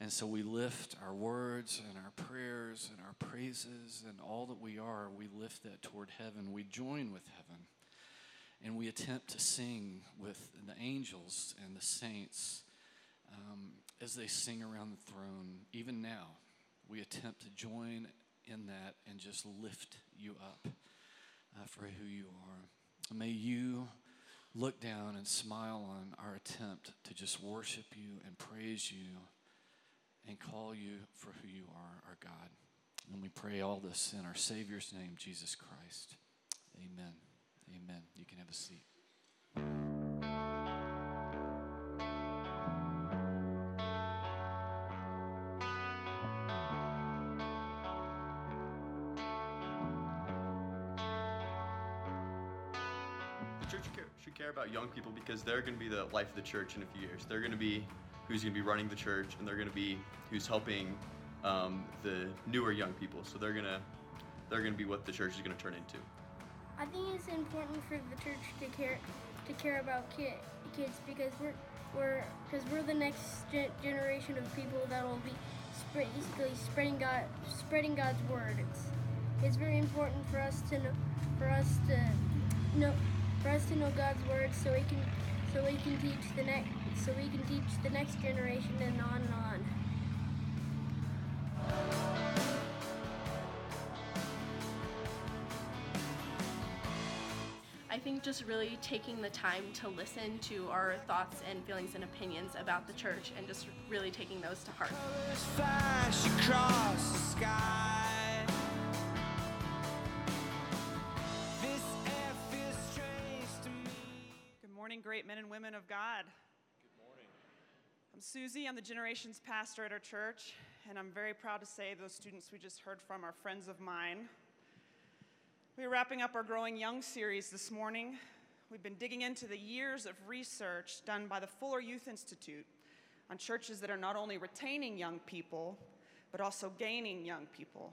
And so we lift our words and our prayers and our praises and all that we are, we lift that toward heaven. We join with heaven. And we attempt to sing with the angels and the saints um, as they sing around the throne. Even now, we attempt to join in that and just lift you up uh, for who you are. May you look down and smile on our attempt to just worship you and praise you and call you for who you are, our God. And we pray all this in our Savior's name, Jesus Christ. Amen. Amen. You can have a seat. The church should care about young people because they're going to be the life of the church in a few years. They're going to be who's going to be running the church, and they're going to be who's helping um, the newer young people. So they're going to they're going to be what the church is going to turn into. I think it's important for the church to care to care about kid, kids because we're we're because we're the next ge- generation of people that will be basically spreading God spreading God's word. It's it's very important for us to know for us to know for us to know God's word so we can so we can teach the next so we can teach the next generation and on and on. I think just really taking the time to listen to our thoughts and feelings and opinions about the church and just really taking those to heart. Colors flash across the sky. This air feels strange to me. Good morning, great men and women of God. I'm Susie. I'm the generations pastor at our church, and I'm very proud to say those students we just heard from are friends of mine. We are wrapping up our Growing Young series this morning. We've been digging into the years of research done by the Fuller Youth Institute on churches that are not only retaining young people, but also gaining young people.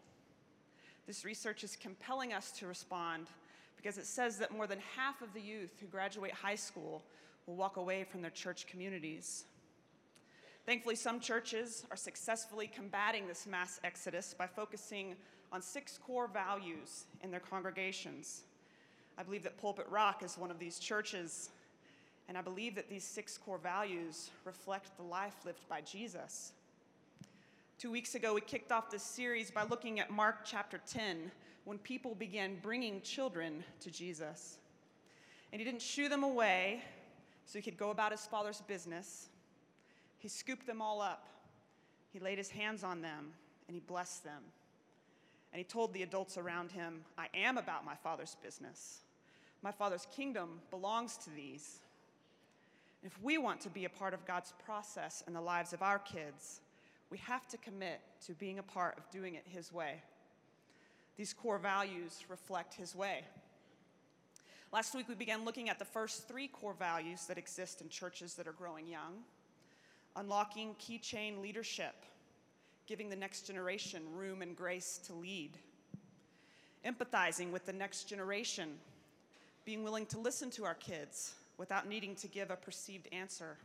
This research is compelling us to respond because it says that more than half of the youth who graduate high school will walk away from their church communities. Thankfully, some churches are successfully combating this mass exodus by focusing on six core values in their congregations. I believe that Pulpit Rock is one of these churches, and I believe that these six core values reflect the life lived by Jesus. Two weeks ago, we kicked off this series by looking at Mark chapter 10, when people began bringing children to Jesus. And he didn't shoo them away so he could go about his father's business. He scooped them all up, he laid his hands on them, and he blessed them. And he told the adults around him, I am about my father's business. My father's kingdom belongs to these. If we want to be a part of God's process in the lives of our kids, we have to commit to being a part of doing it His way. These core values reflect His way. Last week, we began looking at the first three core values that exist in churches that are growing young unlocking keychain leadership, giving the next generation room and grace to lead, empathizing with the next generation, being willing to listen to our kids without needing to give a perceived answer,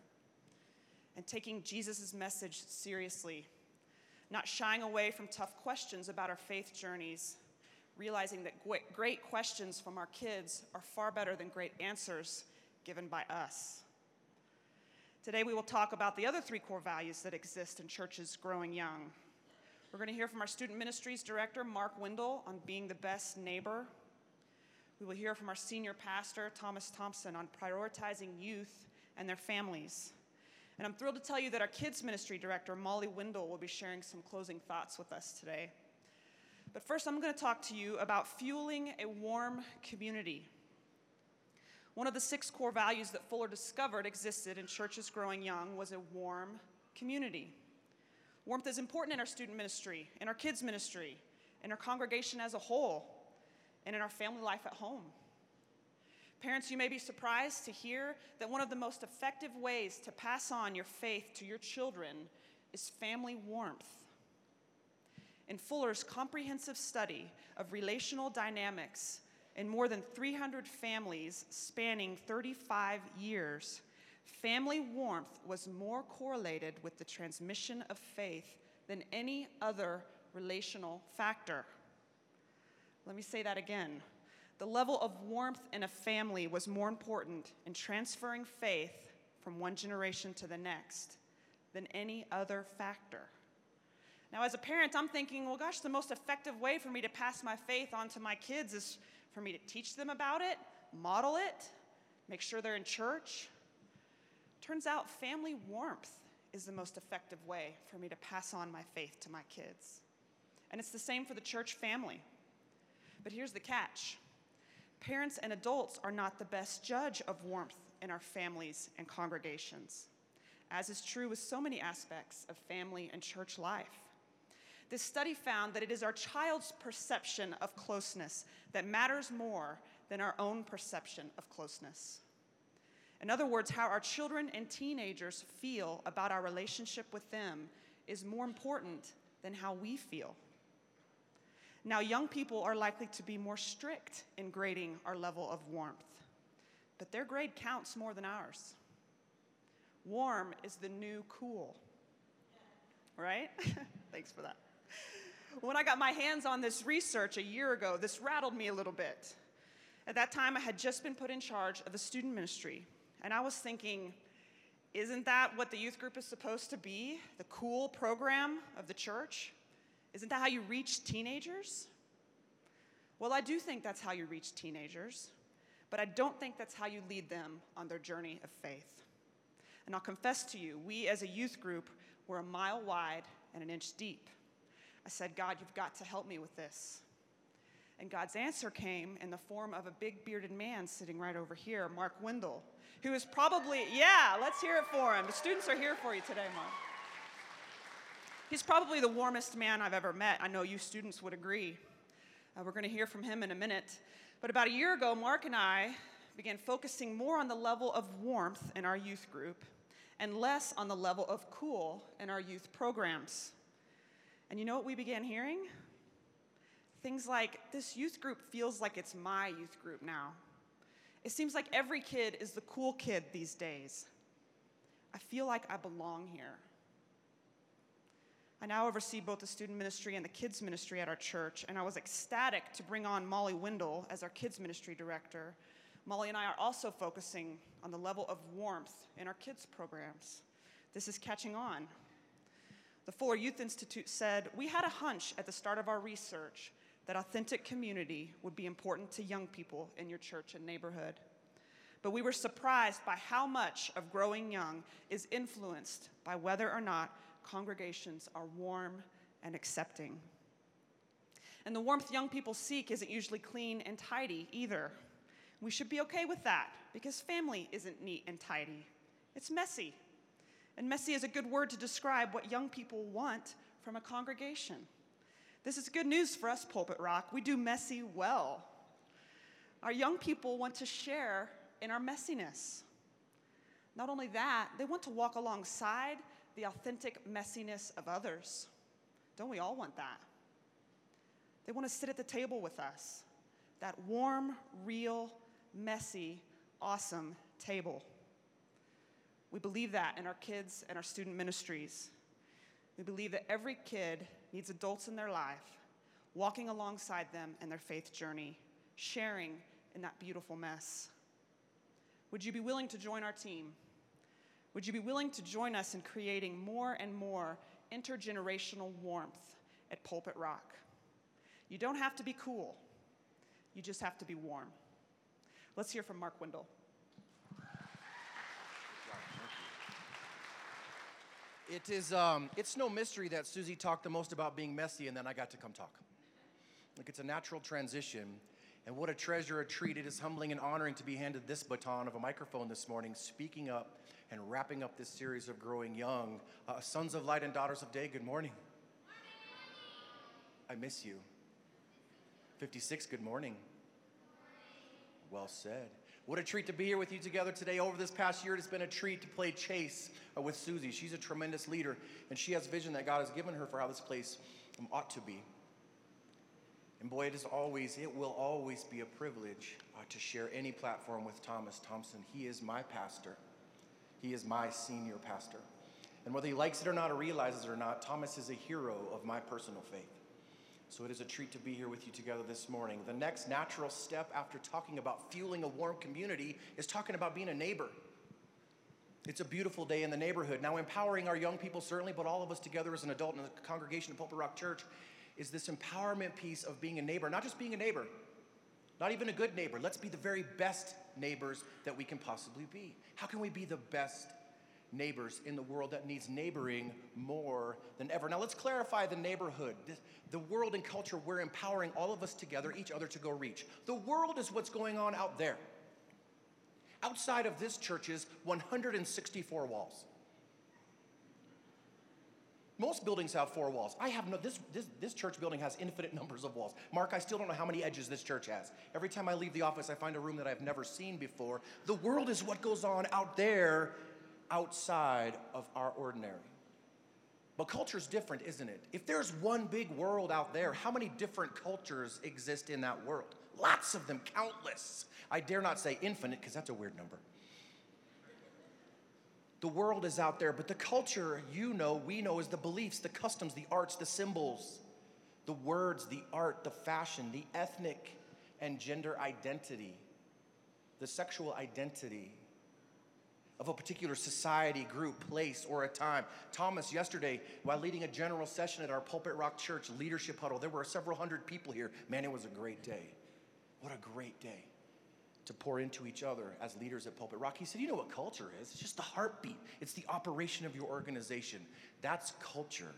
and taking Jesus' message seriously, not shying away from tough questions about our faith journeys, realizing that great questions from our kids are far better than great answers given by us. Today, we will talk about the other three core values that exist in churches growing young. We're going to hear from our Student Ministries Director, Mark Wendell, on being the best neighbor. We will hear from our Senior Pastor, Thomas Thompson, on prioritizing youth and their families. And I'm thrilled to tell you that our Kids Ministry Director, Molly Wendell, will be sharing some closing thoughts with us today. But first, I'm going to talk to you about fueling a warm community. One of the six core values that Fuller discovered existed in churches growing young was a warm community. Warmth is important in our student ministry, in our kids' ministry, in our congregation as a whole, and in our family life at home. Parents, you may be surprised to hear that one of the most effective ways to pass on your faith to your children is family warmth. In Fuller's comprehensive study of relational dynamics in more than 300 families spanning 35 years, family warmth was more correlated with the transmission of faith than any other relational factor. Let me say that again. The level of warmth in a family was more important in transferring faith from one generation to the next than any other factor. Now, as a parent, I'm thinking, well, gosh, the most effective way for me to pass my faith on to my kids is for me to teach them about it, model it, make sure they're in church. Turns out, family warmth is the most effective way for me to pass on my faith to my kids. And it's the same for the church family. But here's the catch parents and adults are not the best judge of warmth in our families and congregations, as is true with so many aspects of family and church life. This study found that it is our child's perception of closeness that matters more than our own perception of closeness. In other words, how our children and teenagers feel about our relationship with them is more important than how we feel. Now, young people are likely to be more strict in grading our level of warmth, but their grade counts more than ours. Warm is the new cool, right? Thanks for that. When I got my hands on this research a year ago, this rattled me a little bit. At that time, I had just been put in charge of the student ministry, and I was thinking, isn't that what the youth group is supposed to be? The cool program of the church? Isn't that how you reach teenagers? Well, I do think that's how you reach teenagers, but I don't think that's how you lead them on their journey of faith. And I'll confess to you, we as a youth group were a mile wide and an inch deep. I said, God, you've got to help me with this. And God's answer came in the form of a big bearded man sitting right over here, Mark Wendell, who is probably, yeah, let's hear it for him. The students are here for you today, Mark. He's probably the warmest man I've ever met. I know you students would agree. Uh, we're going to hear from him in a minute. But about a year ago, Mark and I began focusing more on the level of warmth in our youth group and less on the level of cool in our youth programs. And you know what we began hearing? Things like, this youth group feels like it's my youth group now. It seems like every kid is the cool kid these days. I feel like I belong here. I now oversee both the student ministry and the kids ministry at our church, and I was ecstatic to bring on Molly Wendell as our kids ministry director. Molly and I are also focusing on the level of warmth in our kids programs. This is catching on. The Fuller Youth Institute said, We had a hunch at the start of our research that authentic community would be important to young people in your church and neighborhood. But we were surprised by how much of growing young is influenced by whether or not congregations are warm and accepting. And the warmth young people seek isn't usually clean and tidy either. We should be okay with that because family isn't neat and tidy, it's messy. And messy is a good word to describe what young people want from a congregation. This is good news for us, Pulpit Rock. We do messy well. Our young people want to share in our messiness. Not only that, they want to walk alongside the authentic messiness of others. Don't we all want that? They want to sit at the table with us. That warm, real, messy, awesome table. We believe that in our kids and our student ministries. We believe that every kid needs adults in their life walking alongside them in their faith journey, sharing in that beautiful mess. Would you be willing to join our team? Would you be willing to join us in creating more and more intergenerational warmth at Pulpit Rock? You don't have to be cool, you just have to be warm. Let's hear from Mark Wendell. It is, um, it's no mystery that Susie talked the most about being messy, and then I got to come talk. Like, it's a natural transition. And what a treasure, a treat. It is humbling and honoring to be handed this baton of a microphone this morning, speaking up and wrapping up this series of Growing Young. Uh, Sons of Light and Daughters of Day, good morning. I miss you. 56, good morning. Well said. What a treat to be here with you together today. Over this past year, it's been a treat to play chase uh, with Susie. She's a tremendous leader, and she has vision that God has given her for how this place um, ought to be. And boy, it is always, it will always be a privilege uh, to share any platform with Thomas Thompson. He is my pastor. He is my senior pastor. And whether he likes it or not or realizes it or not, Thomas is a hero of my personal faith. So it is a treat to be here with you together this morning. The next natural step after talking about fueling a warm community is talking about being a neighbor. It's a beautiful day in the neighborhood. Now, empowering our young people, certainly, but all of us together as an adult in the congregation of Pulpit Rock Church, is this empowerment piece of being a neighbor. Not just being a neighbor, not even a good neighbor. Let's be the very best neighbors that we can possibly be. How can we be the best neighbors in the world that needs neighboring more than ever? Now, let's clarify the neighborhood. The, world and culture we're empowering all of us together, each other to go reach. The world is what's going on out there. Outside of this church is 164 walls. Most buildings have four walls. I have no, this, this, this church building has infinite numbers of walls. Mark, I still don't know how many edges this church has. Every time I leave the office, I find a room that I've never seen before. The world is what goes on out there, outside of our ordinary. But culture's different, isn't it? If there's one big world out there, how many different cultures exist in that world? Lots of them, countless. I dare not say infinite because that's a weird number. The world is out there, but the culture you know, we know, is the beliefs, the customs, the arts, the symbols, the words, the art, the fashion, the ethnic and gender identity, the sexual identity of a particular society, group, place, or a time. Thomas, yesterday, while leading a general session at our Pulpit Rock Church leadership huddle, there were several hundred people here. Man, it was a great day. What a great day to pour into each other as leaders at Pulpit Rock. He said, You know what culture is? It's just the heartbeat, it's the operation of your organization. That's culture.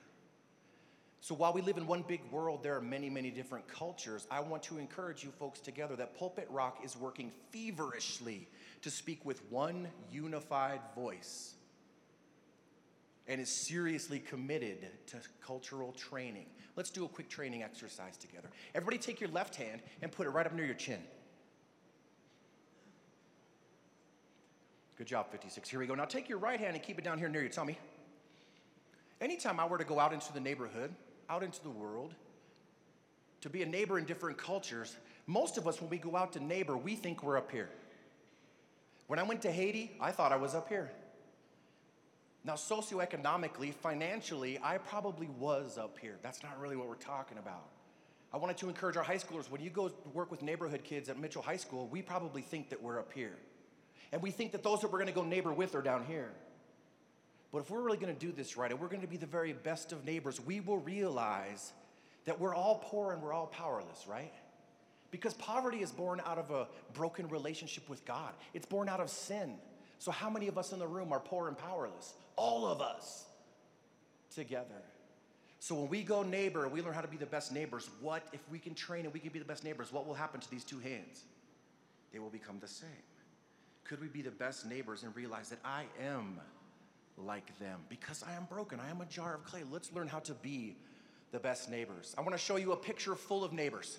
So while we live in one big world, there are many, many different cultures. I want to encourage you folks together that Pulpit Rock is working feverishly to speak with one unified voice and is seriously committed to cultural training. Let's do a quick training exercise together. Everybody take your left hand and put it right up near your chin. Good job, 56. Here we go. Now take your right hand and keep it down here near your tummy. Anytime I were to go out into the neighborhood, out into the world, to be a neighbor in different cultures, most of us, when we go out to neighbor, we think we're up here. When I went to Haiti, I thought I was up here. Now, socioeconomically, financially, I probably was up here. That's not really what we're talking about. I wanted to encourage our high schoolers when you go work with neighborhood kids at Mitchell High School, we probably think that we're up here. And we think that those that we're going to go neighbor with are down here. But if we're really going to do this right and we're going to be the very best of neighbors, we will realize that we're all poor and we're all powerless, right? Because poverty is born out of a broken relationship with God, it's born out of sin. So, how many of us in the room are poor and powerless? All of us together. So, when we go neighbor, and we learn how to be the best neighbors. What, if we can train and we can be the best neighbors, what will happen to these two hands? They will become the same. Could we be the best neighbors and realize that I am like them because I am broken? I am a jar of clay. Let's learn how to be the best neighbors. I want to show you a picture full of neighbors.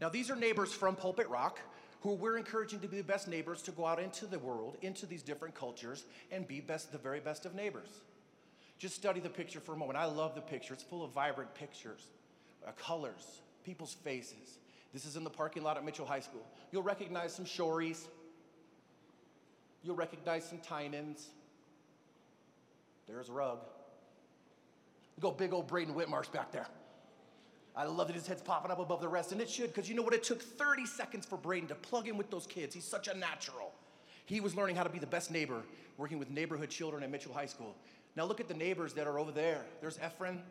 Now, these are neighbors from Pulpit Rock who we're encouraging to be the best neighbors to go out into the world, into these different cultures, and be best, the very best of neighbors. Just study the picture for a moment. I love the picture. It's full of vibrant pictures, uh, colors, people's faces. This is in the parking lot at Mitchell High School. You'll recognize some Shories, You'll recognize some Tynans. There's a Rug. Go big old Braden Whitmarsh back there. I love that his head's popping up above the rest, and it should, because you know what? It took 30 seconds for Braden to plug in with those kids. He's such a natural. He was learning how to be the best neighbor, working with neighborhood children at Mitchell High School. Now look at the neighbors that are over there. There's Ephraim.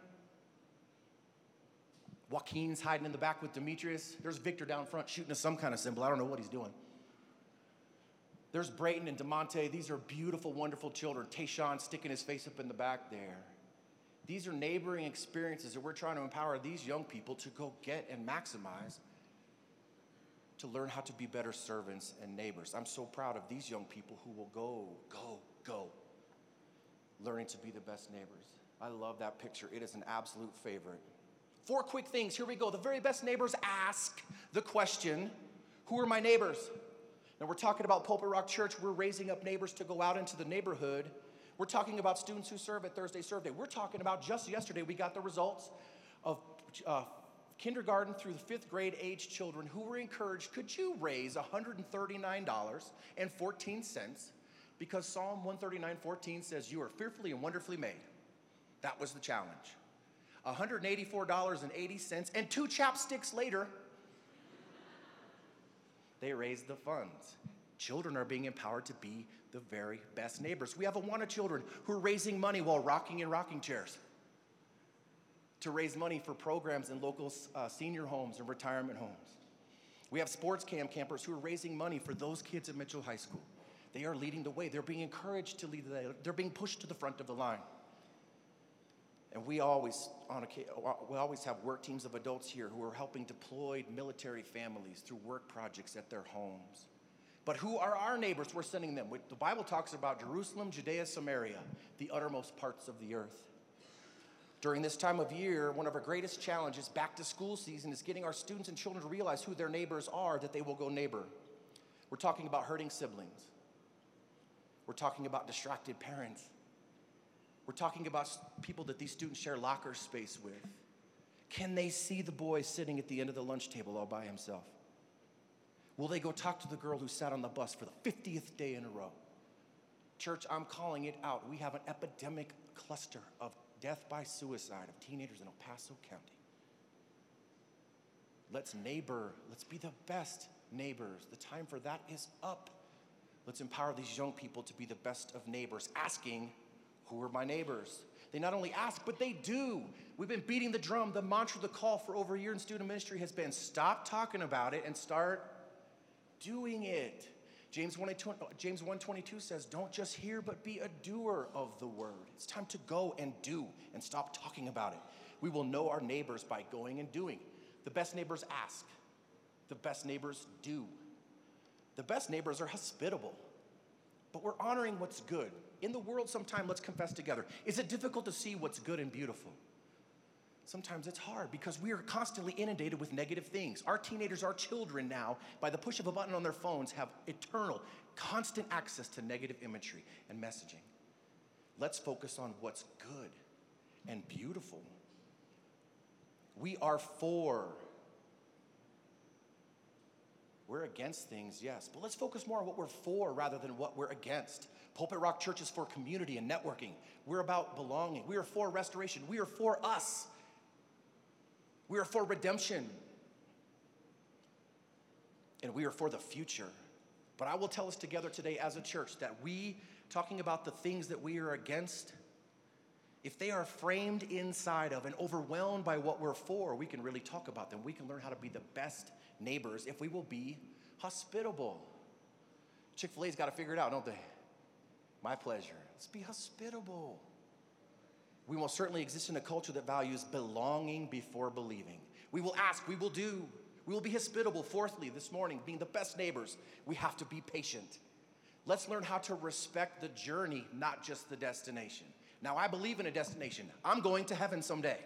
Joaquin's hiding in the back with Demetrius. There's Victor down front shooting us some kind of symbol. I don't know what he's doing. There's Brayton and DeMonte. These are beautiful, wonderful children. Tayshawn sticking his face up in the back there. These are neighboring experiences that we're trying to empower these young people to go get and maximize to learn how to be better servants and neighbors. I'm so proud of these young people who will go, go, go, learning to be the best neighbors. I love that picture. It is an absolute favorite. Four quick things. Here we go. The very best neighbors ask the question Who are my neighbors? Now, we're talking about Pulpit Rock Church. We're raising up neighbors to go out into the neighborhood. We're talking about students who serve at Thursday Serve Day. We're talking about just yesterday, we got the results of uh, kindergarten through the fifth grade age children who were encouraged could you raise $139.14 Because Psalm 139:14 says, You are fearfully and wonderfully made. That was the challenge. $184.80, and two chapsticks later, they raise the funds. Children are being empowered to be the very best neighbors. We have a Awana children who are raising money while rocking in rocking chairs to raise money for programs in local uh, senior homes and retirement homes. We have sports camp campers who are raising money for those kids at Mitchell High School. They are leading the way. They're being encouraged to lead the. They're being pushed to the front of the line. And we always, on a, we always have work teams of adults here who are helping deployed military families through work projects at their homes. But who are our neighbors we're sending them? The Bible talks about Jerusalem, Judea, Samaria, the uttermost parts of the earth. During this time of year, one of our greatest challenges, back to school season, is getting our students and children to realize who their neighbors are that they will go neighbor. We're talking about hurting siblings. We're talking about distracted parents. We're talking about people that these students share locker space with. Can they see the boy sitting at the end of the lunch table all by himself? Will they go talk to the girl who sat on the bus for the 50th day in a row? Church, I'm calling it out. We have an epidemic cluster of death by suicide of teenagers in El Paso County. Let's neighbor, let's be the best neighbors. The time for that is up. Let's empower these young people to be the best of neighbors, asking, Who are my neighbors? They not only ask, but they do. We've been beating the drum. The mantra, the call for over a year in student ministry has been stop talking about it and start doing it. James 1, James 122 says, Don't just hear, but be a doer of the word. It's time to go and do and stop talking about it. We will know our neighbors by going and doing. The best neighbors ask, the best neighbors do. The best neighbors are hospitable, but we're honoring what's good. In the world, sometime let's confess together. Is it difficult to see what's good and beautiful? Sometimes it's hard because we are constantly inundated with negative things. Our teenagers, our children now, by the push of a button on their phones, have eternal, constant access to negative imagery and messaging. Let's focus on what's good and beautiful. We are for. We're against things, yes, but let's focus more on what we're for rather than what we're against. Pulpit Rock Church is for community and networking. We're about belonging. We are for restoration. We are for us. We are for redemption. And we are for the future. But I will tell us together today as a church that we, talking about the things that we are against, if they are framed inside of and overwhelmed by what we're for, we can really talk about them. We can learn how to be the best neighbors if we will be hospitable. Chick fil A's got to figure it out, don't they? My pleasure. Let's be hospitable. We will certainly exist in a culture that values belonging before believing. We will ask, we will do, we will be hospitable. Fourthly, this morning, being the best neighbors, we have to be patient. Let's learn how to respect the journey, not just the destination. Now, I believe in a destination. I'm going to heaven someday.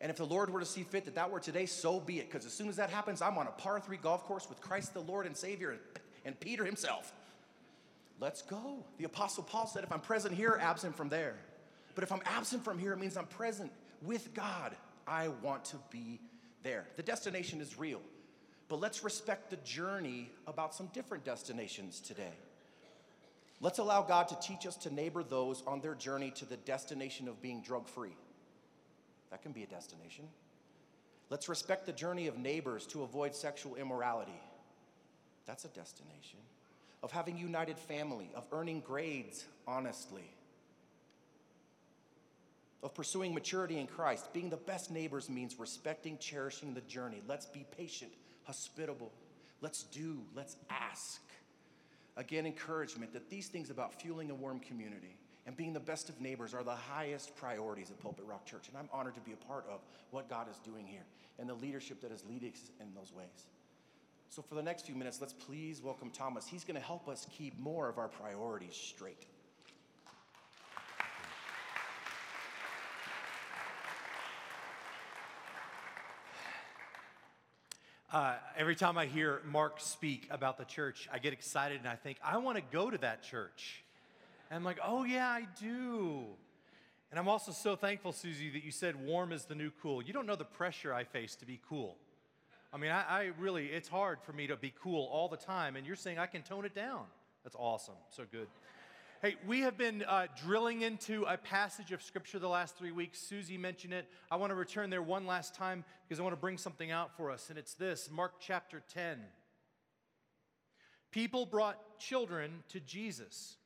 And if the Lord were to see fit that that were today, so be it. Because as soon as that happens, I'm on a par three golf course with Christ the Lord and Savior and, Peter himself. Let's go. The Apostle Paul said, if I'm present here, absent from there. But if I'm absent from here, it means I'm present with God. I want to be there. The destination is real. But let's respect the journey about some different destinations today. Let's allow God to teach us to neighbor those on their journey to the destination of being drug free. That can be a destination. Let's respect the journey of neighbors to avoid sexual immorality. That's a destination of having united family, of earning grades honestly, of pursuing maturity in Christ. Being the best neighbors means respecting, cherishing the journey. Let's be patient, hospitable. Let's do, let's ask. Again, encouragement that these things about fueling a warm community and being the best of neighbors are the highest priorities at Pulpit Rock Church. And I'm honored to be a part of what God is doing here and the leadership that is leading us in those ways. So, for the next few minutes, let's please welcome Thomas. He's going to help us keep more of our priorities straight. Uh, every time I hear Mark speak about the church, I get excited and I think, I want to go to that church. And I'm like, oh, yeah, I do. And I'm also so thankful, Susie, that you said warm is the new cool. You don't know the pressure I face to be cool. I mean, I, I, really, it's hard for me to be cool all the time, and you're saying I can tone it down. That's awesome. So good. Hey, we have been uh, drilling into a passage of Scripture the last three weeks. Susie mentioned it. I want to return there one last time because I want to bring something out for us, and it's this Mark chapter 10. People brought children to Jesus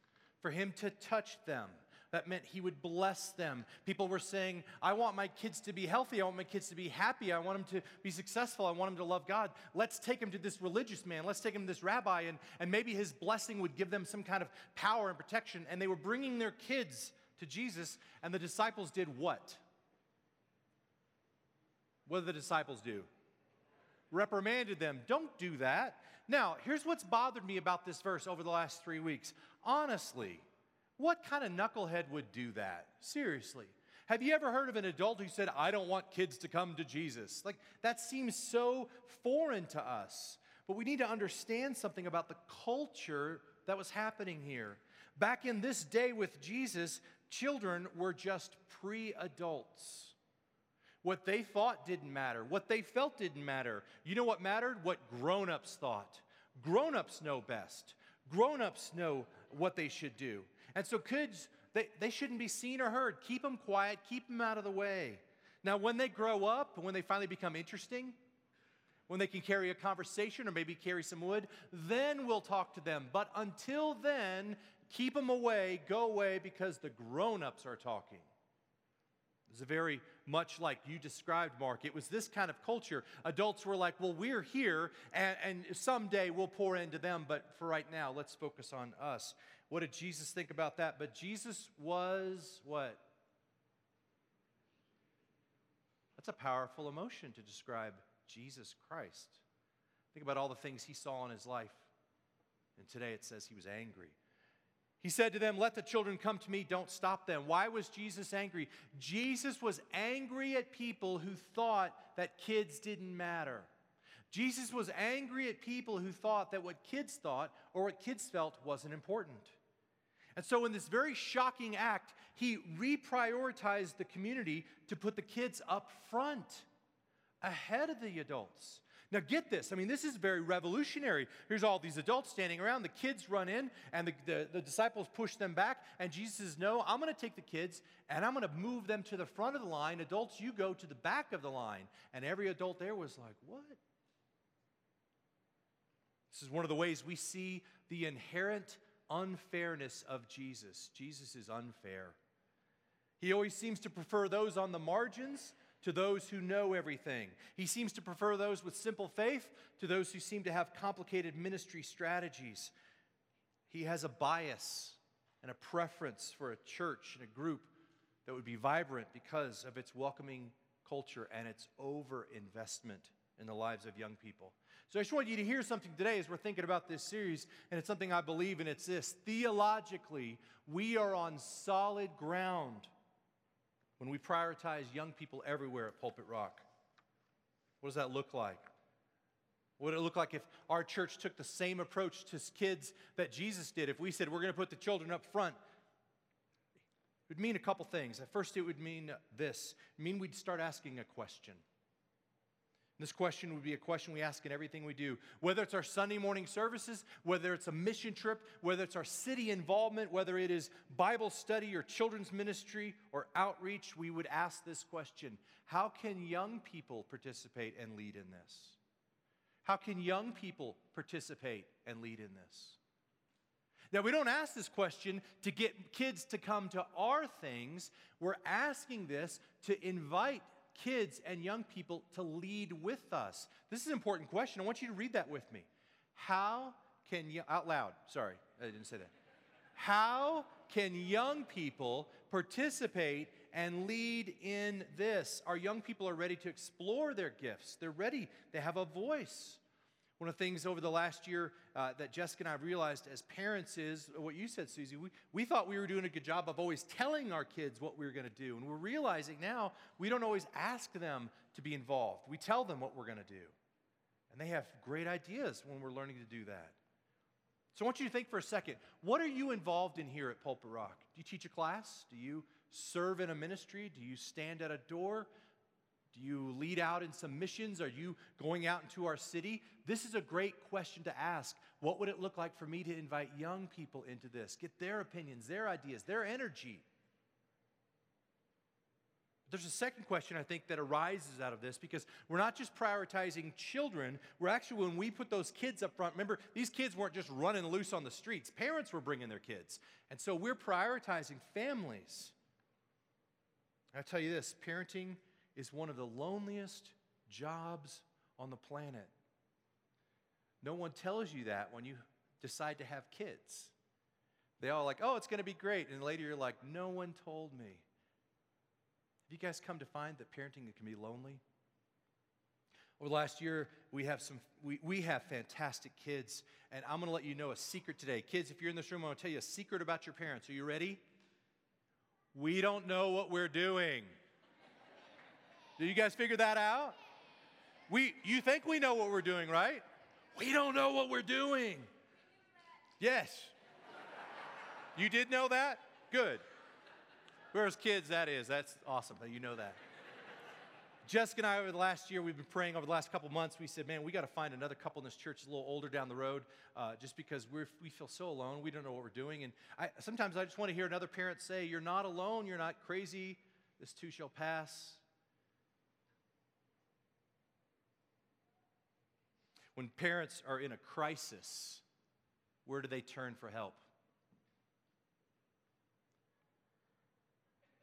for him to touch them. That meant he would bless them. People were saying, I want my kids to be healthy. I want my kids to be happy. I want them to be successful. I want them to love God. Let's take them to this religious man. Let's take them to this rabbi, and, and maybe his blessing would give them some kind of power and protection. And they were bringing their kids to Jesus, and the disciples did what? What did the disciples do? Reprimanded them. Don't do that. Now, here's what's bothered me about this verse over the last three weeks. Honestly, what kind of knucklehead would do that? Seriously. Have you ever heard of an adult who said, I don't want kids to come to Jesus? Like, that seems so foreign to us. But we need to understand something about the culture that was happening here. Back in this day with Jesus, children were just pre adults. What they thought didn't matter. What they felt didn't matter. You know what mattered? What grown ups thought. Grown ups know best. Grown ups know what they should do. And so, kids, they, they shouldn't be seen or heard. Keep them quiet, keep them out of the way. Now, when they grow up, when they finally become interesting, when they can carry a conversation or maybe carry some wood, then we'll talk to them. But until then, keep them away, go away because the grown ups are talking. It's very much like you described, Mark. It was this kind of culture. Adults were like, well, we're here, and, and someday we'll pour into them, but for right now, let's focus on us. What did Jesus think about that? But Jesus was what? That's a powerful emotion to describe Jesus Christ. Think about all the things he saw in his life. And today it says he was angry. He said to them, Let the children come to me, don't stop them. Why was Jesus angry? Jesus was angry at people who thought that kids didn't matter. Jesus was angry at people who thought that what kids thought or what kids felt wasn't important. And so, in this very shocking act, he reprioritized the community to put the kids up front, ahead of the adults. Now, get this. I mean, this is very revolutionary. Here's all these adults standing around. The kids run in, and the, the, the disciples push them back. And Jesus says, No, I'm going to take the kids and I'm going to move them to the front of the line. Adults, you go to the back of the line. And every adult there was like, What? This is one of the ways we see the inherent unfairness of Jesus. Jesus is unfair. He always seems to prefer those on the margins to those who know everything. He seems to prefer those with simple faith to those who seem to have complicated ministry strategies. He has a bias and a preference for a church and a group that would be vibrant because of its welcoming culture and its over investment in the lives of young people. So I just want you to hear something today as we're thinking about this series, and it's something I believe, and it's this. Theologically, we are on solid ground when we prioritize young people everywhere at Pulpit Rock. What does that look like? What would it look like if our church took the same approach to kids that Jesus did? If we said we're going to put the children up front, it would mean a couple things. At first, it would mean this it would mean we'd start asking a question. This question would be a question we ask in everything we do. Whether it's our Sunday morning services, whether it's a mission trip, whether it's our city involvement, whether it is Bible study or children's ministry or outreach, we would ask this question How can young people participate and lead in this? How can young people participate and lead in this? Now, we don't ask this question to get kids to come to our things. We're asking this to invite kids and young people to lead with us? This is an important question. I want you to read that with me. How can you, out loud, sorry, I didn't say that. How can young people participate and lead in this? Our young people are ready to explore their gifts, they're ready, they have a voice. One of the things over the last year uh, that Jessica and I realized as parents is what you said, Susie. We, we thought we were doing a good job of always telling our kids what we were going to do. And we're realizing now we don't always ask them to be involved. We tell them what we're going to do. And they have great ideas when we're learning to do that. So I want you to think for a second what are you involved in here at Pulpit Rock? Do you teach a class? Do you serve in a ministry? Do you stand at a door? Do you lead out in some missions? Are you going out into our city? This is a great question to ask. What would it look like for me to invite young people into this? Get their opinions, their ideas, their energy. There's a second question I think that arises out of this because we're not just prioritizing children. We're actually, when we put those kids up front, remember, these kids weren't just running loose on the streets, parents were bringing their kids. And so we're prioritizing families. I tell you this parenting is one of the loneliest jobs on the planet. No one tells you that when you decide to have kids. They all like, oh, it's going to be great. And later you're like, no one told me. Have you guys come to find that parenting can be lonely? Over last year, we have some we, we have fantastic kids, and I'm gonna let you know a secret today. Kids, if you're in this room, I'm gonna tell you a secret about your parents. Are you ready? We don't know what we're doing. Did you guys figure that out? We you think we know what we're doing, right? We don't know what we're doing. Yes. You did know that? Good. Whereas kids, that is. That's awesome that you know that. Jessica and I, over the last year, we've been praying over the last couple months. We said, man, we got to find another couple in this church a little older down the road uh, just because we're, we feel so alone. We don't know what we're doing. And I, sometimes I just want to hear another parent say, You're not alone. You're not crazy. This too shall pass. When parents are in a crisis, where do they turn for help?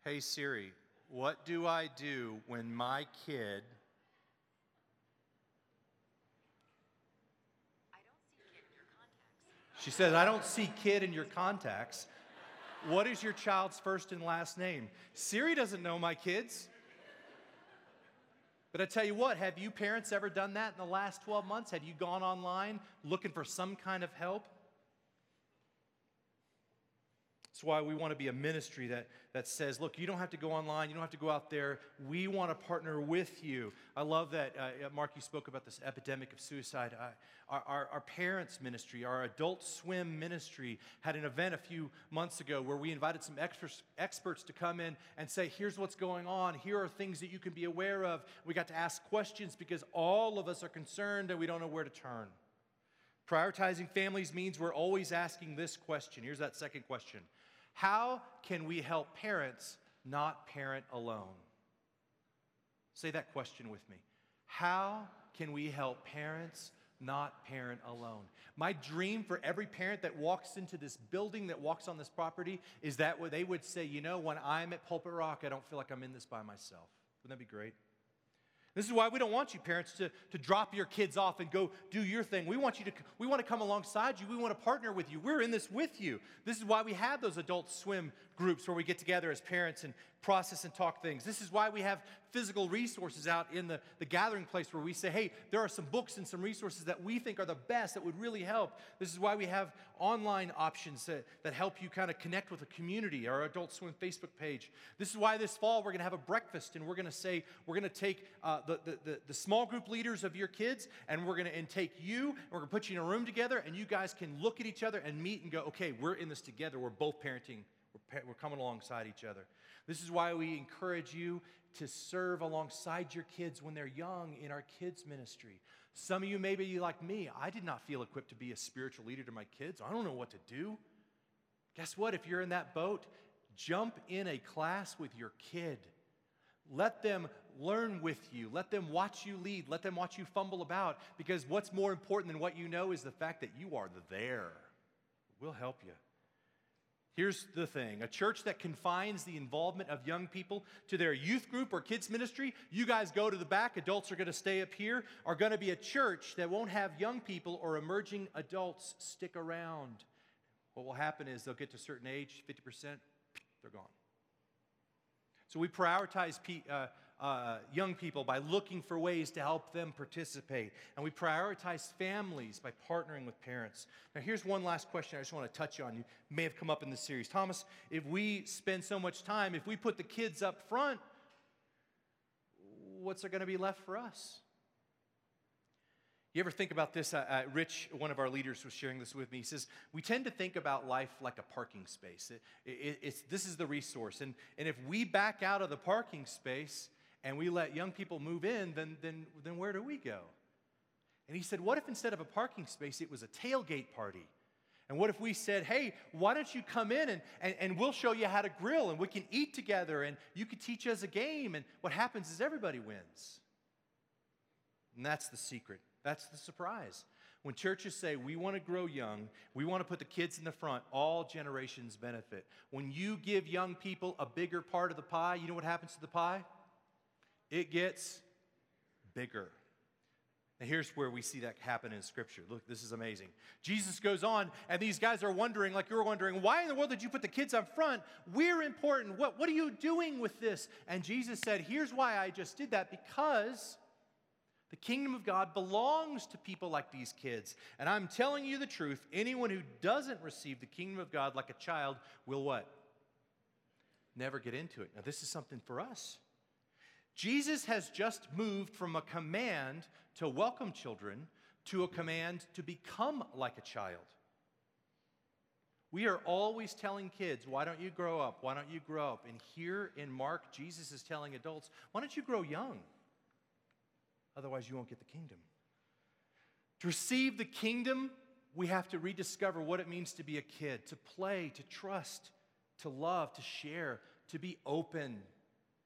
Hey Siri, what do I do when my kid She says, I don't see kid in your contacts. What is your child's first and last name? Siri doesn't know my kids. But I tell you what, have you parents ever done that in the last 12 months? Have you gone online looking for some kind of help? That's why we want to be a ministry that, that says, look, you don't have to go online, you don't have to go out there. We want to partner with you. I love that, uh, Mark, you spoke about this epidemic of suicide. Our, our, our, parents' ministry, our adult swim ministry, had an event a few months ago where we invited some experts, experts to come in and say, here's what's going on, here are things that you can be aware of. We got to ask questions because all of us are concerned and we don't know where to turn. Prioritizing families means we're always asking this question. Here's that second question how can we help parents not parent alone? Say that question with me. How can we help parents not parent alone? My dream for every parent that walks into this building, that walks on this property, is that they would say, you know, when I'm at Pulpit Rock, I don't feel like I'm in this by myself. Wouldn't that be great? This is why we don't want you parents to, to drop your kids off and go do your thing. We want you to we want to come alongside you. We want to partner with you. We're in this with you. This is why we have those adult swim groups where we get together as parents and process and talk things. This is why we have physical resources out in the, the gathering place where we say, hey, there are some books and some resources that we think are the best that would really help. This is why we have online options that, that help you kind of connect with a community, our Adult Swim Facebook page. This is why this fall we're going to have a breakfast and we're going to say, we're going to take uh, the, the, the, the small group leaders of your kids and we're going to intake you and we're going to put you in a room together and you guys can look at each other and meet and go, okay, we're in this together. We're both parenting we're, coming alongside each other. This is why we encourage you to serve alongside your kids when they're young in our kids' ministry. Some of you may be like me. I did not feel equipped to be a spiritual leader to my kids. I don't know what to do. Guess what? If you're in that boat, jump in a class with your kid. Let them learn with you. Let them watch you lead. Let them watch you fumble about. Because what's more important than what you know is the fact that you are there. We'll help you. Here's the thing a church that confines the involvement of young people to their youth group or kids' ministry, you guys go to the back, adults are going to stay up here, are going to be a church that won't have young people or emerging adults stick around. What will happen is they'll get to a certain age, 50%, they're gone. So we prioritize uh, uh, young people by looking for ways to help them participate. And we prioritize families by partnering with parents. Now, here's one last question I just want to touch on. You may have come up in this series. Thomas, if we spend so much time, if we put the kids up front, what's there going to be left for us? You ever think about this? Uh, uh, Rich, one of our leaders, was sharing this with me. He says, We tend to think about life like a parking space. It, it, it's, this is the resource. And, and if we back out of the parking space, and we let young people move in, then, then, then where do we go? And he said, What if instead of a parking space, it was a tailgate party? And what if we said, Hey, why don't you come in and, and, and we'll show you how to grill and we can eat together and you can teach us a game? And what happens is everybody wins. And that's the secret, that's the surprise. When churches say we want to grow young, we want to put the kids in the front, all generations benefit. When you give young people a bigger part of the pie, you know what happens to the pie? It gets bigger. And here's where we see that happen in Scripture. Look, this is amazing. Jesus goes on, and these guys are wondering, like you're wondering, why in the world did you put the kids up front? We're important. What, what are you doing with this? And Jesus said, Here's why I just did that because the kingdom of God belongs to people like these kids. And I'm telling you the truth anyone who doesn't receive the kingdom of God like a child will what? Never get into it. Now, this is something for us. Jesus has just moved from a command to welcome children to a command to become like a child. We are always telling kids, why don't you grow up? Why don't you grow up? And here in Mark, Jesus is telling adults, why don't you grow young? Otherwise, you won't get the kingdom. To receive the kingdom, we have to rediscover what it means to be a kid, to play, to trust, to love, to share, to be open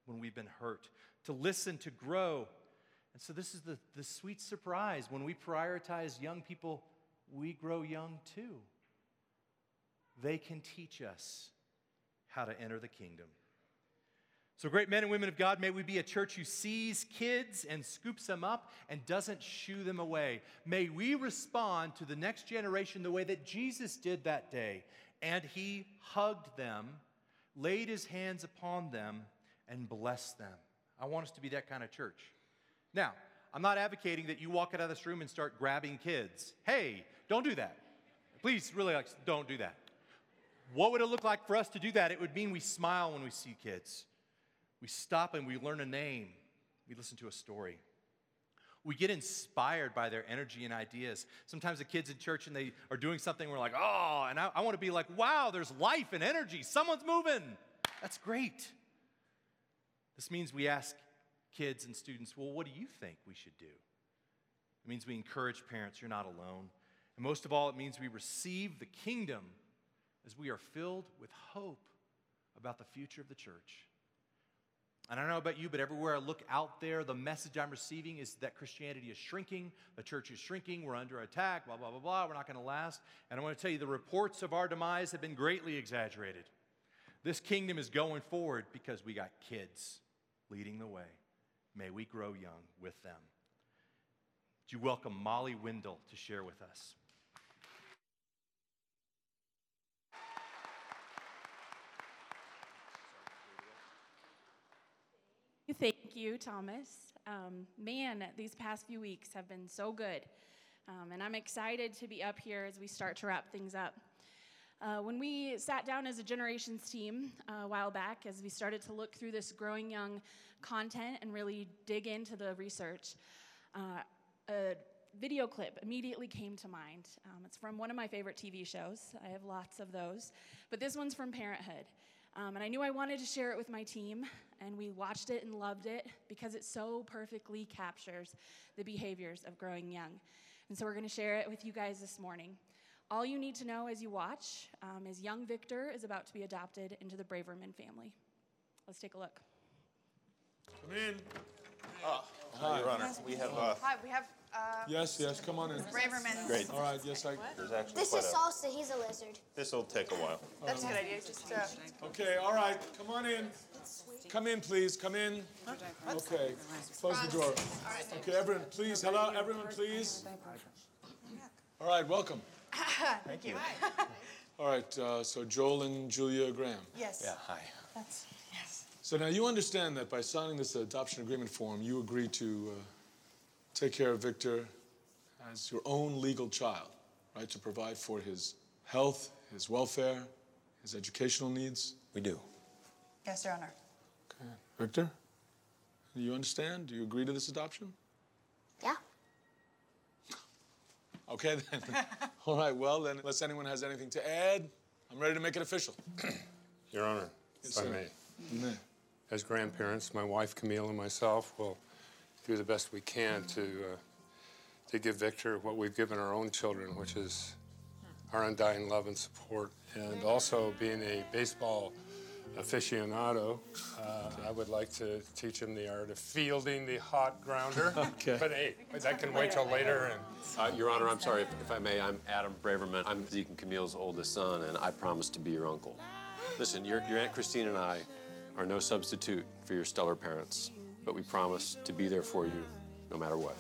when we've been hurt, to listen, to grow. And so, this is the, the sweet surprise. When we prioritize young people, we grow young too. They can teach us how to enter the kingdom. So, great men and women of God, may we be a church who sees kids and scoops them up and doesn't shoo them away. May we respond to the next generation the way that Jesus did that day. And he hugged them, laid his hands upon them, and blessed them. I want us to be that kind of church. Now, I'm not advocating that you walk out of this room and start grabbing kids. Hey, don't do that. Please, really, like, don't do that. What would it look like for us to do that? It would mean we smile when we see kids. We stop and we learn a name. We listen to a story. We get inspired by their energy and ideas. Sometimes the kids in church and they are doing something, we're like, oh, and I, I want to be like, wow, there's life and energy. Someone's moving. That's great. This means we ask kids and students, well, what do you think we should do? It means we encourage parents, you're not alone. And most of all, it means we receive the kingdom as we are filled with hope about the future of the church. And I don't know about you, but everywhere I look out there, the message I'm receiving is that Christianity is shrinking, the church is shrinking, we're under attack, blah, blah, blah, blah, we're not going to last. And I want to tell you the reports of our demise have been greatly exaggerated. This kingdom is going forward because we got kids leading the way. May we grow young with them. Would you welcome Molly Wendell to share with us? Thank you, Thomas. Um, man, these past few weeks have been so good. Um, and I'm excited to be up here as we start to wrap things up. Uh, when we sat down as a generations team uh, a while back, as we started to look through this growing young content and really dig into the research, uh, a video clip immediately came to mind. Um, it's from one of my favorite TV shows. I have lots of those. But this one's from Parenthood. Um, and I knew I wanted to share it with my team, and we watched it and loved it because it so perfectly captures the behaviors of growing young. And so we're going to share it with you guys this morning. All you need to know as you watch um, is young Victor is about to be adopted into the Braverman family. Let's take a look. Come in. Hi, Your Honor. We have, uh, Hi, we have uh, Yes, yes, come on in. Braverman. Great. All right, yes, I, there's actually This quite is a, Salsa. He's a lizard. this'll take a while. That's a good idea. Just uh, okay, all right, come on in. Come in, please, come in. Okay, close the door. Okay, everyone, please, hello, everyone, please. All right, welcome. Thank you. All right, uh, so Joel and Julia Graham. yes. Yeah, hi. That's yes. So now you understand that by signing this adoption agreement form, you agree to uh, take care of Victor as your own legal child, right? To provide for his health, his welfare, his educational needs. We do. Yes, Your Honor. Okay. Victor, do you understand? Do you agree to this adoption? Yeah. Okay, then. All right, well, then, unless anyone has anything to add, I'm ready to make it official. Your Honor, Yes, if I sir. may. May. as grandparents, my wife Camille and myself will do the best we can to uh, to give Victor what we've given our own children, which is our undying love and support. And also being a baseball aficionado, uh, I would like to teach him the art of fielding the hot grounder. Okay. But hey, that can wait till later. And Uh, Your Honor, I'm sorry if, if I may. I'm Adam Braverman. I'm Zeke and Camille's oldest son, and I promise to be your uncle. Listen, your, your Aunt Christine and I are no substitute for your stellar parents, but we promise to be there for you no matter what.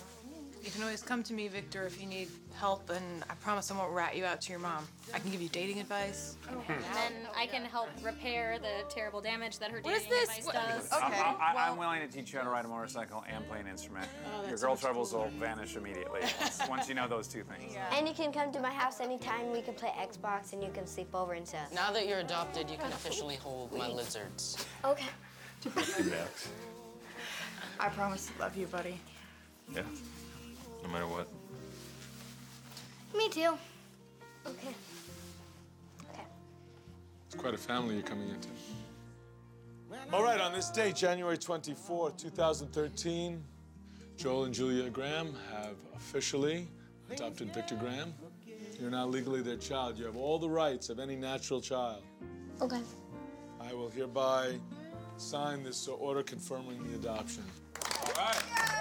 You can always come to me, Victor, if you need help, and I promise I won't rat you out to your mom. I can give you dating advice. And then I can help repair the terrible damage that her What is dating this? advice What- does. Okay, I, well- am willing to teach you how to ride a motorcycle and play an instrument. Oh, Your girl troubles cool. will vanish immediately once, once you know those two things. And you can come to my house anytime. We can play Xbox and you can sleep over and stuff. Now that you're adopted, you can officially hold my lizards. Okay. I promise to love you, buddy. Yeah. No matter what. Me too. Okay. Okay. It's quite a family you're coming into. All right, on this day, January 24, 2013, Joel and Julia Graham have officially adopted Victor Graham. You're now legally their child. You have all the rights of any natural child. Okay. I will hereby sign this order confirming the adoption. All right.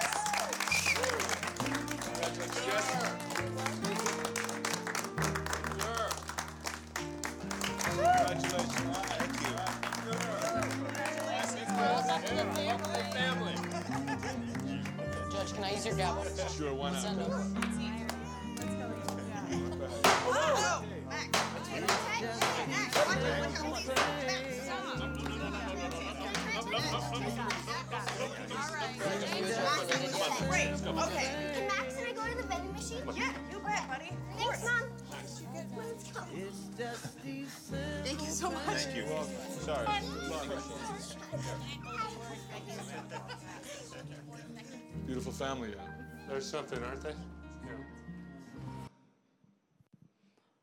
Judge, can I use your gavel? Sure, why not? Send over. Great. Okay. Can Max and I go to the vending machine? Yeah, you bet, buddy. Thanks, Mom. Let's go. Thank you so much. Thank you. Sorry. Beautiful family, yeah. there's something, aren't they?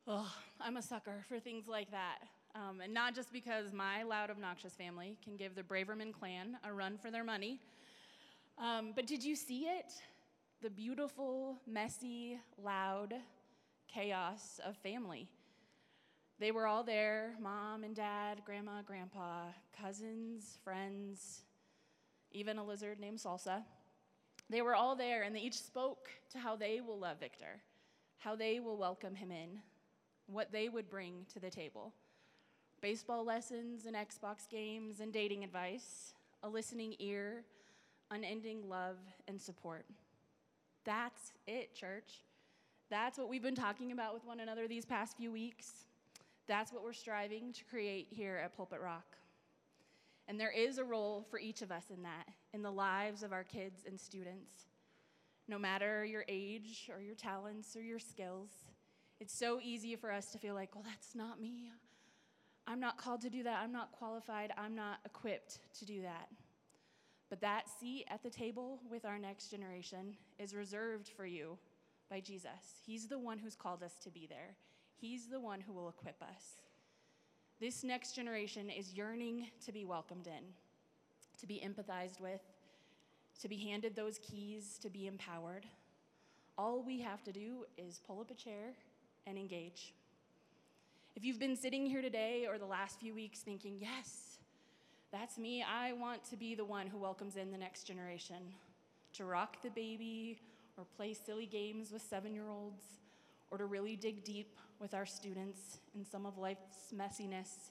Oh, I'm a sucker for things like that. Um, and not just because my loud, obnoxious family can give the Braverman clan a run for their money. Um, but did you see it? The beautiful, messy, loud chaos of family. They were all there mom and dad, grandma, grandpa, cousins, friends, even a lizard named Salsa. They were all there and they each spoke to how they will love Victor, how they will welcome him in, what they would bring to the table. Baseball lessons and Xbox games and dating advice, a listening ear, unending love and support. That's it, church. That's what we've been talking about with one another these past few weeks. That's what we're striving to create here at Pulpit Rock. And there is a role for each of us in that, in the lives of our kids and students. No matter your age or your talents or your skills, it's so easy for us to feel like, well, that's not me. I'm not called to do that. I'm not qualified. I'm not equipped to do that. But that seat at the table with our next generation is reserved for you by Jesus. He's the one who's called us to be there, He's the one who will equip us. This next generation is yearning to be welcomed in, to be empathized with, to be handed those keys, to be empowered. All we have to do is pull up a chair and engage. If you've been sitting here today or the last few weeks thinking, yes, that's me, I want to be the one who welcomes in the next generation, to rock the baby or play silly games with seven year olds, or to really dig deep with our students in some of life's messiness,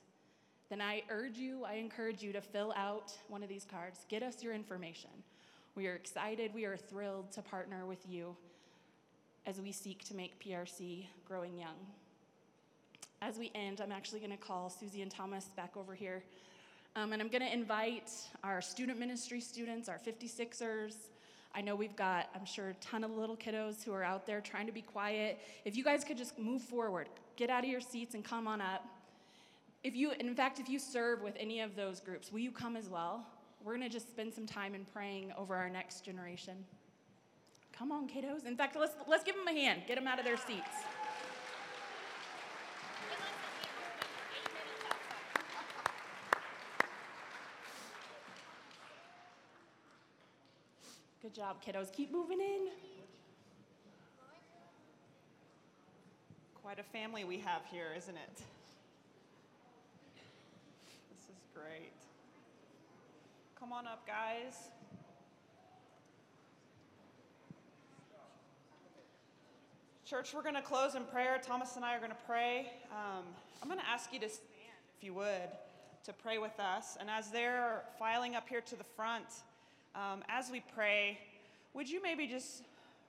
then I urge you, I encourage you to fill out one of these cards. Get us your information. We are excited, we are thrilled to partner with you as we seek to make PRC growing young. As we end, I'm actually going to call Susie and Thomas back over here. Um, and I'm going to invite our student ministry students, our 56ers. I know we've got, I'm sure, a ton of little kiddos who are out there trying to be quiet. If you guys could just move forward, get out of your seats and come on up. If you, in fact, if you serve with any of those groups, will you come as well? We're going to just spend some time in praying over our next generation. Come on, kiddos. In fact, let's, let's give them a hand. Get them out of their seats. Good job, kiddos. Keep moving in. Quite a family we have here, isn't it? This is great. Come on up, guys. Church, we're going to close in prayer. Thomas and I are going to pray. Um, I'm going to ask you to stand, if you would, to pray with us. And as they're filing up here to the front, um, as we pray, would you maybe just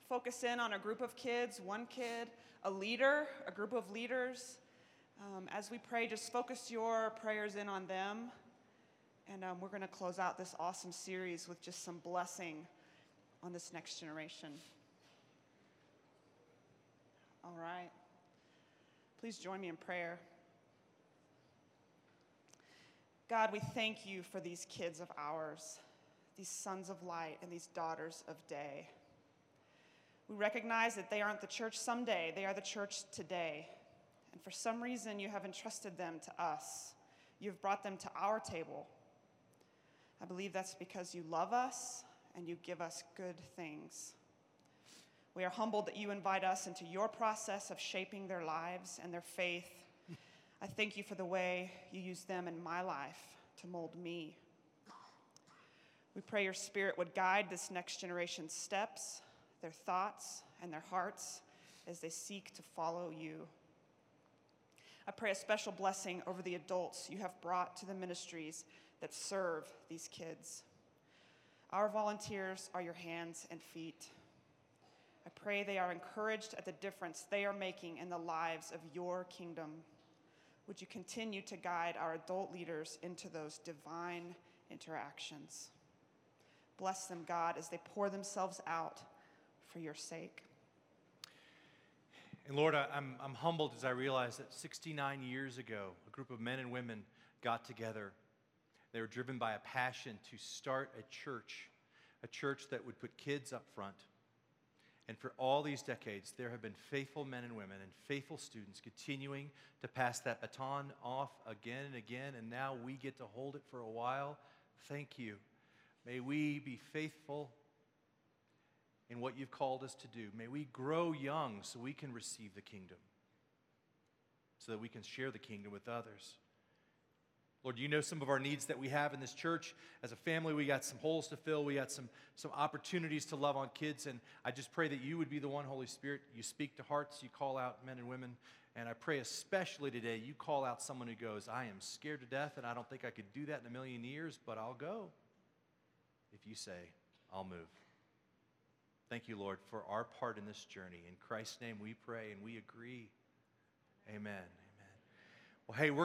focus in on a group of kids, one kid, a leader, a group of leaders? Um, as we pray, just focus your prayers in on them. And um, we're going to close out this awesome series with just some blessing on this next generation. All right. Please join me in prayer. God, we thank you for these kids of ours, these sons of light and these daughters of day. We recognize that they aren't the church someday, they are the church today. And for some reason, you have entrusted them to us. You've brought them to our table. I believe that's because you love us and you give us good things. We are humbled that you invite us into your process of shaping their lives and their faith. I thank you for the way you use them in my life to mold me. We pray your spirit would guide this next generation's steps, their thoughts, and their hearts as they seek to follow you. I pray a special blessing over the adults you have brought to the ministries that serve these kids. Our volunteers are your hands and feet. I pray they are encouraged at the difference they are making in the lives of your kingdom. Would you continue to guide our adult leaders into those divine interactions? Bless them, God, as they pour themselves out for your sake. And Lord, I'm, I'm humbled as I realize that 69 years ago, a group of men and women got together. They were driven by a passion to start a church, a church that would put kids up front. And for all these decades, there have been faithful men and women and faithful students continuing to pass that baton off again and again. And now we get to hold it for a while. Thank you. May we be faithful in what you've called us to do. May we grow young so we can receive the kingdom, so that we can share the kingdom with others. Lord, you know some of our needs that we have in this church. As a family, we got some holes to fill. We got some, some opportunities to love on kids. And I just pray that you would be the one, Holy Spirit. You speak to hearts, you call out men and women. And I pray especially today, you call out someone who goes, I am scared to death, and I don't think I could do that in a million years, but I'll go. You say, I'll move. Thank you, Lord, for our part in this journey. In Christ's name we pray and we agree. Amen. Amen. Well, hey, we're going